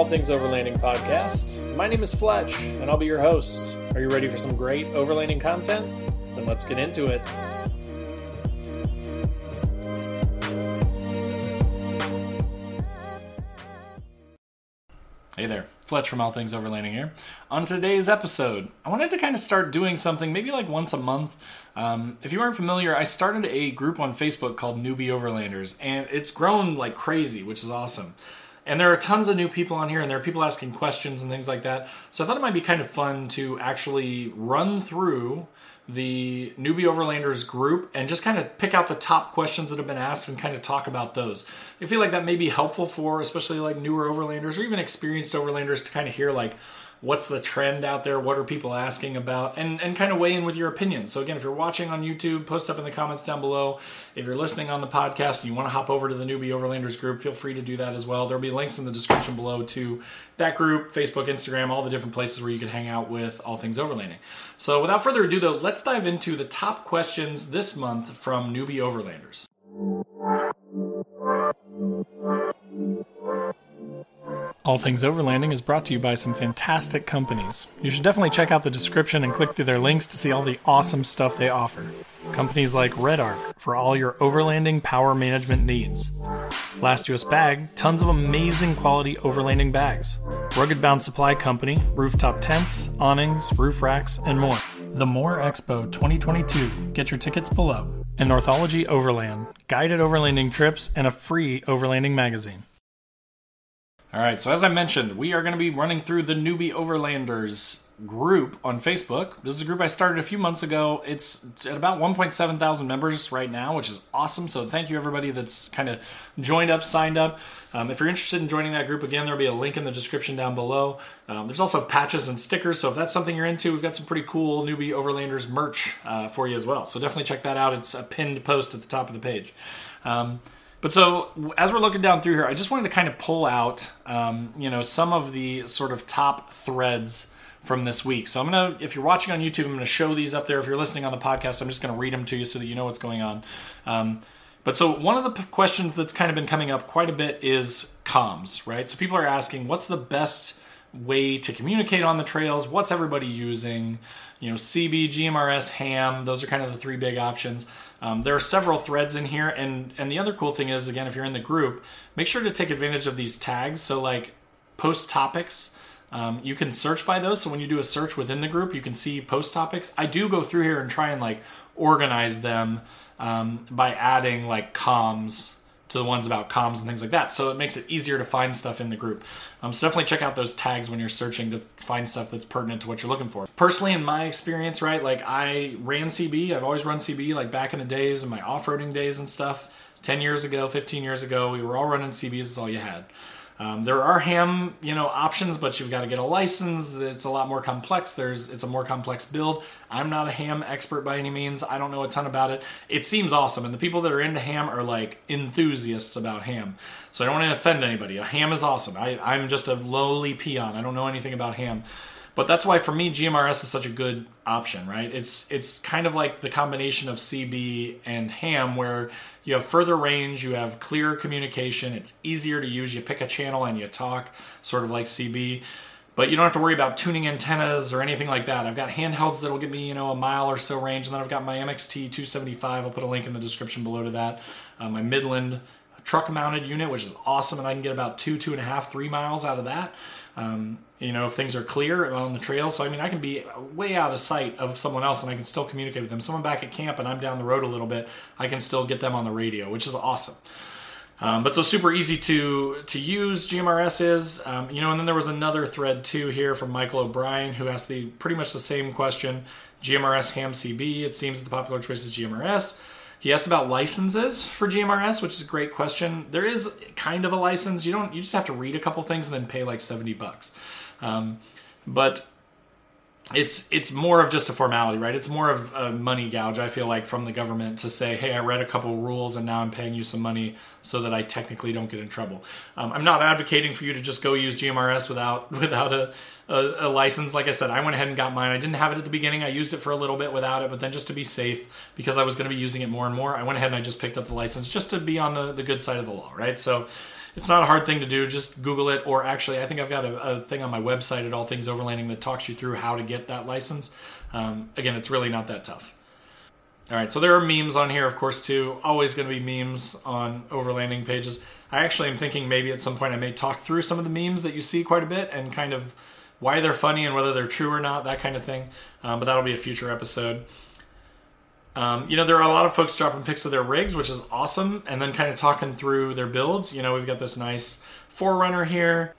All Things Overlanding podcast. My name is Fletch, and I'll be your host. Are you ready for some great overlanding content? Then let's get into it. Hey there, Fletch from All Things Overlanding here. On today's episode, I wanted to kind of start doing something maybe like once a month. Um, if you aren't familiar, I started a group on Facebook called Newbie Overlanders, and it's grown like crazy, which is awesome. And there are tons of new people on here, and there are people asking questions and things like that. So I thought it might be kind of fun to actually run through the Newbie Overlanders group and just kind of pick out the top questions that have been asked and kind of talk about those. I feel like that may be helpful for especially like newer overlanders or even experienced overlanders to kind of hear like what's the trend out there? What are people asking about? And and kind of weigh in with your opinion. So again if you're watching on youtube post up in the comments down below. If you're listening on the podcast and you want to hop over to the newbie overlanders group feel free to do that as well. There'll be links in the description below to that group facebook instagram all the different places where you can hang out with all things overlanding. So without further ado though let's dive into the top questions this month from newbie overlanders All Things Overlanding is brought to you by some fantastic companies. You should definitely check out the description and click through their links to see all the awesome stuff they offer. Companies like REDARC for all your overlanding power management needs. Last US Bag, tons of amazing quality overlanding bags. Rugged Bound Supply Company, rooftop tents, awnings, roof racks, and more. The MOORE Expo 2022. Get your tickets below. And Northology Overland, guided overlanding trips and a free overlanding magazine. All right, so as I mentioned, we are going to be running through the Newbie Overlanders group on Facebook. This is a group I started a few months ago. It's at about 1.7 thousand members right now, which is awesome. So thank you everybody that's kind of joined up, signed up. Um, if you're interested in joining that group, again, there'll be a link in the description down below. Um, there's also patches and stickers, so if that's something you're into, we've got some pretty cool Newbie Overlanders merch uh, for you as well. So definitely check that out. It's a pinned post at the top of the page. Um, but so as we're looking down through here, I just wanted to kind of pull out, um, you know, some of the sort of top threads from this week. So I'm gonna, if you're watching on YouTube, I'm gonna show these up there. If you're listening on the podcast, I'm just gonna read them to you so that you know what's going on. Um, but so one of the p- questions that's kind of been coming up quite a bit is comms, right? So people are asking, what's the best way to communicate on the trails? What's everybody using? You know, CB, GMRS, ham. Those are kind of the three big options. Um, there are several threads in here, and and the other cool thing is, again, if you're in the group, make sure to take advantage of these tags. So like post topics. Um, you can search by those. So when you do a search within the group, you can see post topics. I do go through here and try and like organize them um, by adding like comms to the ones about comms and things like that. So it makes it easier to find stuff in the group. Um, so definitely check out those tags when you're searching to find stuff that's pertinent to what you're looking for. Personally, in my experience, right, like I ran CB. I've always run CB, like back in the days, in my off-roading days and stuff. 10 years ago, 15 years ago, we were all running CBs. That's all you had. Um, there are ham, you know, options, but you've got to get a license. It's a lot more complex. There's it's a more complex build. I'm not a ham expert by any means. I don't know a ton about it. It seems awesome, and the people that are into ham are like enthusiasts about ham. So I don't want to offend anybody. A ham is awesome. I, I'm just a lowly peon. I don't know anything about ham. But that's why for me GMRS is such a good option, right? It's it's kind of like the combination of CB and ham where you have further range, you have clearer communication, it's easier to use, you pick a channel and you talk, sort of like CB. But you don't have to worry about tuning antennas or anything like that. I've got handhelds that'll give me, you know, a mile or so range, and then I've got my MXT 275. I'll put a link in the description below to that. Uh, my Midland truck mounted unit, which is awesome, and I can get about two, two and a half, three miles out of that. Um, you know, if things are clear on the trail. So, I mean, I can be way out of sight of someone else and I can still communicate with them. Someone back at camp and I'm down the road a little bit, I can still get them on the radio, which is awesome. Um, but so super easy to to use GMRS is, um, you know, and then there was another thread too here from Michael O'Brien who asked the pretty much the same question: GMRS Ham CB. It seems that the popular choice is GMRS. He asked about licenses for GMRS, which is a great question. There is kind of a license. You don't. You just have to read a couple things and then pay like seventy bucks. Um, but it's it's more of just a formality, right? It's more of a money gouge. I feel like from the government to say, "Hey, I read a couple rules and now I'm paying you some money so that I technically don't get in trouble." Um, I'm not advocating for you to just go use GMRS without without a, a, a license. Like I said, I went ahead and got mine. I didn't have it at the beginning. I used it for a little bit without it, but then just to be safe, because I was going to be using it more and more, I went ahead and I just picked up the license just to be on the the good side of the law, right? So it's not a hard thing to do. Just Google it, or actually, I think I've got a, a thing on my website at All Things Overlanding that talks you through how to get that license. Um, again, it's really not that tough. All right, so there are memes on here, of course, too. Always going to be memes on overlanding pages. I actually am thinking maybe at some point I may talk through some of the memes that you see quite a bit and kind of why they're funny and whether they're true or not, that kind of thing. Um, but that'll be a future episode. Um, you know, there are a lot of folks dropping pics of their rigs, which is awesome, and then kind of talking through their builds. You know, we've got this nice 4Runner here.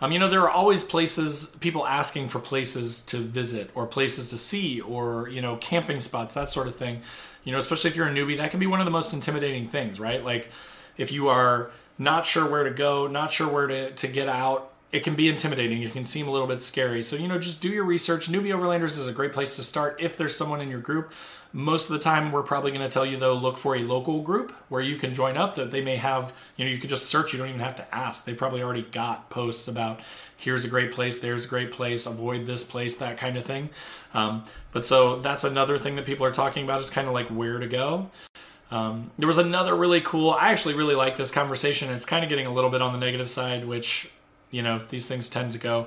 Um, you know, there are always places, people asking for places to visit or places to see or, you know, camping spots, that sort of thing. You know, especially if you're a newbie, that can be one of the most intimidating things, right? Like, if you are not sure where to go, not sure where to, to get out, it can be intimidating. It can seem a little bit scary. So, you know, just do your research. Newbie Overlanders is a great place to start if there's someone in your group most of the time, we're probably going to tell you though, look for a local group where you can join up. That they may have, you know, you could just search. You don't even have to ask. They probably already got posts about here's a great place, there's a great place, avoid this place, that kind of thing. Um, but so that's another thing that people are talking about is kind of like where to go. Um, there was another really cool. I actually really like this conversation. It's kind of getting a little bit on the negative side, which you know these things tend to go.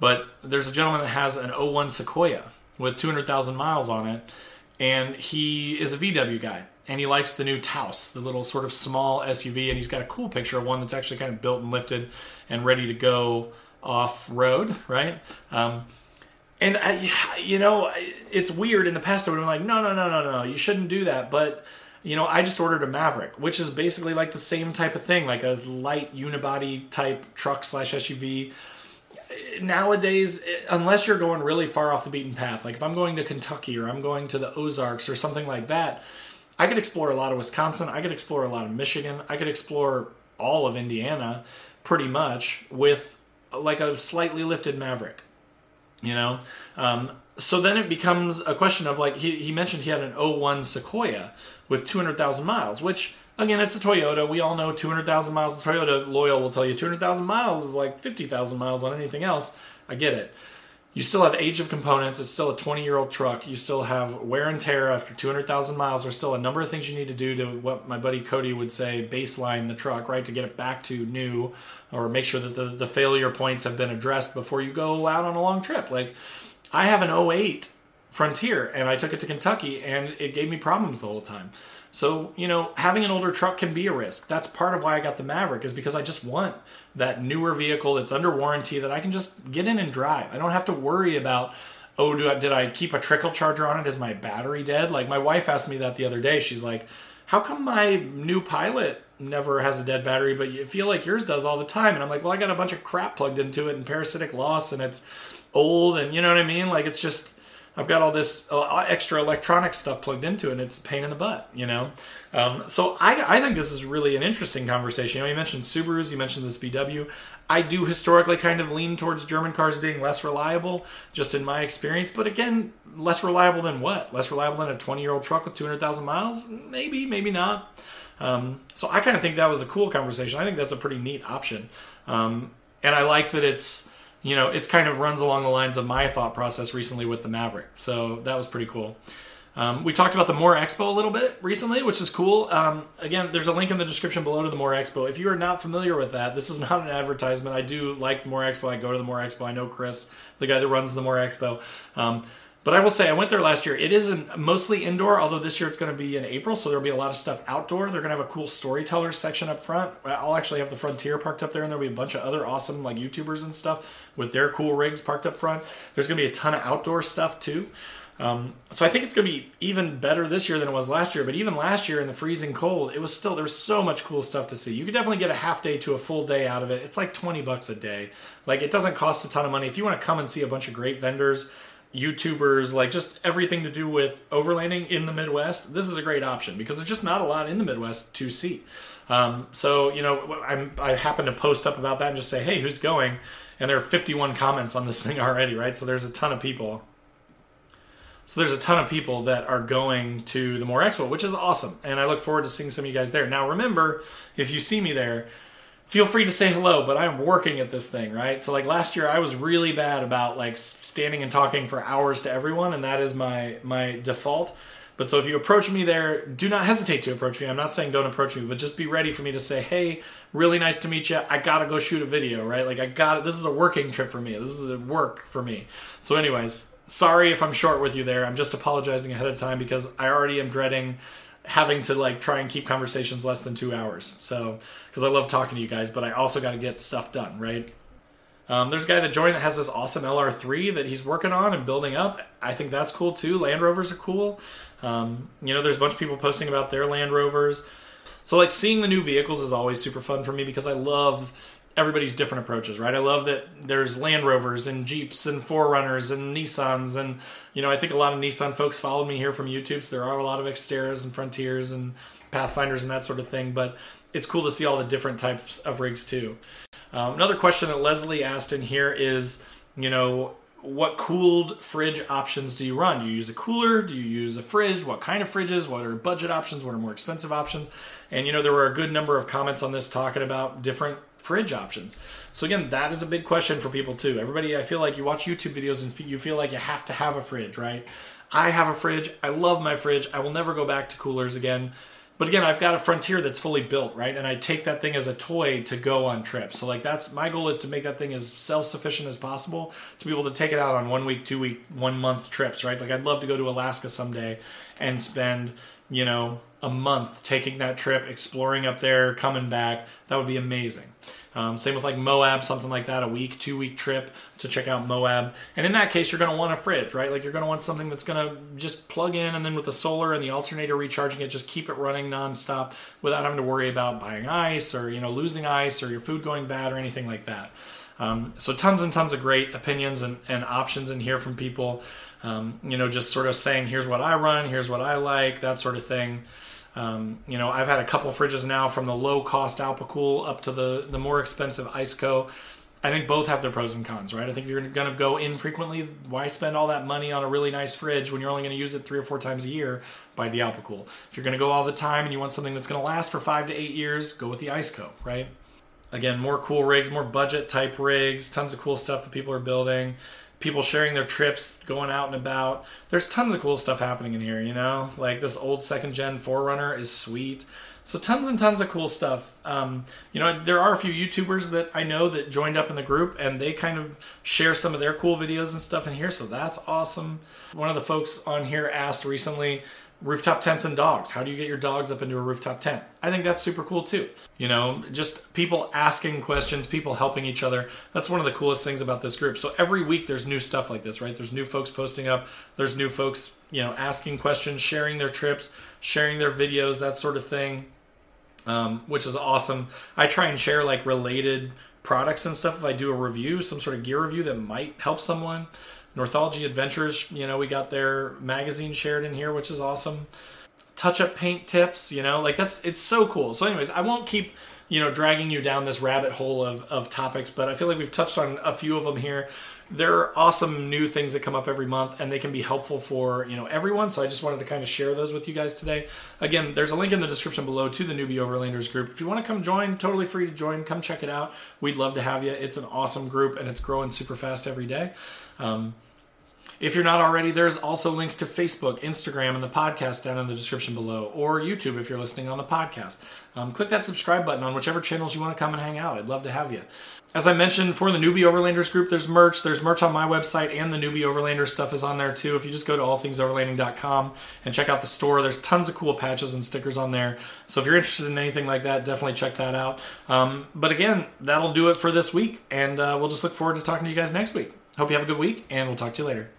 But there's a gentleman that has an 01 Sequoia with 200,000 miles on it and he is a VW guy and he likes the new Taos, the little sort of small SUV, and he's got a cool picture of one that's actually kind of built and lifted and ready to go off road, right? Um, and I, you know, it's weird. In the past, I would have been like, no, no, no, no, no, you shouldn't do that. But you know, I just ordered a Maverick, which is basically like the same type of thing, like a light unibody type truck slash SUV nowadays, eh, unless you're going really far off the beaten path, like if I'm going to Kentucky or I'm going to the Ozarks or something like that, I could explore a lot of Wisconsin. I could explore a lot of Michigan. I could explore all of Indiana pretty much with like a slightly lifted Maverick, you know? Um, so then it becomes a question of like, he, he mentioned he had an 01 Sequoia with 200,000 miles, which Again, it's a Toyota. We all know 200,000 miles. The Toyota Loyal will tell you 200,000 miles is like 50,000 miles on anything else. I get it. You still have age of components. It's still a 20 year old truck. You still have wear and tear after 200,000 miles. There's still a number of things you need to do to what my buddy Cody would say baseline the truck, right? To get it back to new or make sure that the, the failure points have been addressed before you go out on a long trip. Like, I have an 08 Frontier and I took it to Kentucky and it gave me problems the whole time. So, you know, having an older truck can be a risk. That's part of why I got the Maverick, is because I just want that newer vehicle that's under warranty that I can just get in and drive. I don't have to worry about, oh, do I, did I keep a trickle charger on it? Is my battery dead? Like, my wife asked me that the other day. She's like, how come my new pilot never has a dead battery, but you feel like yours does all the time? And I'm like, well, I got a bunch of crap plugged into it and parasitic loss, and it's old, and you know what I mean? Like, it's just I've got all this uh, extra electronic stuff plugged into it, and it's a pain in the butt, you know. Um, so I, I think this is really an interesting conversation. You know, you mentioned Subarus, you mentioned this VW. I do historically kind of lean towards German cars being less reliable, just in my experience. But again, less reliable than what? Less reliable than a 20 year old truck with 200,000 miles? Maybe, maybe not. Um, so I kind of think that was a cool conversation. I think that's a pretty neat option, um, and I like that it's you know, it's kind of runs along the lines of my thought process recently with the Maverick. So that was pretty cool. Um, we talked about the MOORE Expo a little bit recently, which is cool. Um, again, there's a link in the description below to the MOORE Expo. If you are not familiar with that, this is not an advertisement. I do like the MOORE Expo. I go to the MOORE Expo. I know Chris, the guy that runs the MOORE Expo. Um, but I will say, I went there last year. It is an, mostly indoor, although this year it's going to be in April, so there'll be a lot of stuff outdoor. They're going to have a cool storyteller section up front. I'll actually have the Frontier parked up there, and there'll be a bunch of other awesome like YouTubers and stuff with their cool rigs parked up front. There's going to be a ton of outdoor stuff too. Um, so I think it's going to be even better this year than it was last year. But even last year in the freezing cold, it was still there was so much cool stuff to see. You could definitely get a half day to a full day out of it. It's like twenty bucks a day. Like it doesn't cost a ton of money. If you want to come and see a bunch of great vendors YouTubers, like just everything to do with overlanding in the Midwest, this is a great option because there's just not a lot in the Midwest to see. Um, so you know, I'm, I happen to post up about that and just say, hey, who's going? And there are 51 comments on this thing already, right? So there's a ton of people. So there's a ton of people that are going to the MOORE Expo, which is awesome, and I look forward to seeing some of you guys there. Now, remember, if you see me there, feel free to say hello, but I'm working at this thing, right? So like last year I was really bad about like standing and talking for hours to everyone and that is my my default. But so if you approach me there, do not hesitate to approach me. I'm not saying don't approach me, but just be ready for me to say, hey, really nice to meet you. I gotta go shoot a video, right? Like I got it. This is a working trip for me. This is a work for me. So, anyways, sorry if I'm short with you there. I'm just apologizing ahead of time because I already am dreading having to like try and keep conversations less than two hours. So, because I love talking to you guys, but I also got to get stuff done, right? Um, there's a guy that joined that has this awesome LR3 that he's working on and building up. I think that's cool too. Land Rovers are cool. Um, you know, there's a bunch of people posting about their Land Rovers. So, like, seeing the new vehicles is always super fun for me because I love everybody's different approaches, right? I love that there's Land Rovers and Jeeps and 4Runners and Nissans. And, you know, I think a lot of Nissan folks followed me here from YouTube. So there are a lot of Xterras and Frontiers and Pathfinders and that sort of thing. But it's cool to see all the different types of rigs too. Um, another question that Leslie asked in here is, you know, what cooled fridge options do you run? Do you use a cooler? Do you use a fridge? What kind of fridges? What are budget options? What are more expensive options? And you know, there were a good number of comments on this talking about different fridge options. So again, that is a big question for people too. Everybody, I feel like you watch YouTube videos and you feel like you have to have a fridge, right? I have a fridge. I love my fridge. I will never go back to coolers again. But again, I've got a Frontier that's fully built, right? And I take that thing as a toy to go on trips. So like that's my goal is to make that thing as self-sufficient as possible to be able to take it out on one week, two week, one month trips, right? Like I'd love to go to Alaska someday and spend, you know, a month taking that trip, exploring up there, coming back. That would be amazing. Um, same with like Moab, something like that, a week, two week trip to check out Moab. And in that case, you're going to want a fridge, right? Like you're going to want something that's going to just plug in and then with the solar and the alternator recharging it, just keep it running nonstop without having to worry about buying ice or, you know, losing ice or your food going bad or anything like that. Um, so tons and tons of great opinions and, and options in here from people. Um, you know, just sort of saying, here's what I run, here's what I like, that sort of thing. Um, you know, I've had a couple fridges now from the low cost Alpicool up to the the more expensive Iceco. I think both have their pros and cons, right? I think if you're going to go infrequently, why spend all that money on a really nice fridge when you're only going to use it three or four times a year? Buy the Alpicool. If you're going to go all the time and you want something that's going to last for five to eight years, go with the Iceco, right? Again, more cool rigs, more budget type rigs, tons of cool stuff that people are building people sharing their trips, going out and about. There's tons of cool stuff happening in here, you know? Like this old second gen 4Runner is sweet. So tons and tons of cool stuff. Um, you know, there are a few YouTubers that I know that joined up in the group, and they kind of share some of their cool videos and stuff in here. So that's awesome. One of the folks on here asked recently, rooftop tents and dogs. How do you get your dogs up into a rooftop tent? I think that's super cool too. You know, just people asking questions, people helping each other. That's one of the coolest things about this group. So every week there's new stuff like this, right? There's new folks posting up, there's new folks, you know, asking questions, sharing their trips, sharing their videos, that sort of thing. Um, which is awesome. I try and share like related products and stuff if I do a review, some sort of gear review that might help someone. Northology Adventures, you know, we got their magazine shared in here, which is awesome. Touch up paint tips, you know, like that's it's so cool. So, anyways, I won't keep you know dragging you down this rabbit hole of, of topics, but I feel like we've touched on a few of them here. There are awesome new things that come up every month, and they can be helpful for you know everyone. So I just wanted to kind of share those with you guys today. Again, there's a link in the description below to the Newbie Overlanders group. If you want to come join, totally free to join. Come check it out. We'd love to have you. It's an awesome group, and it's growing super fast every day. Um, if you're not already, there's also links to Facebook, Instagram, and the podcast down in the description below, or YouTube if you're listening on the podcast. Um, click that subscribe button on whichever channels you want to come and hang out. I'd love to have you. As I mentioned, for the Newbie Overlanders group, there's merch. There's merch on my website, and the Newbie Overlanders stuff is on there too. If you just go to allthingsoverlanding.com and check out the store, there's tons of cool patches and stickers on there. So if you're interested in anything like that, definitely check that out. Um, but again, that'll do it for this week, and uh, we'll just look forward to talking to you guys next week. Hope you have a good week, and we'll talk to you later.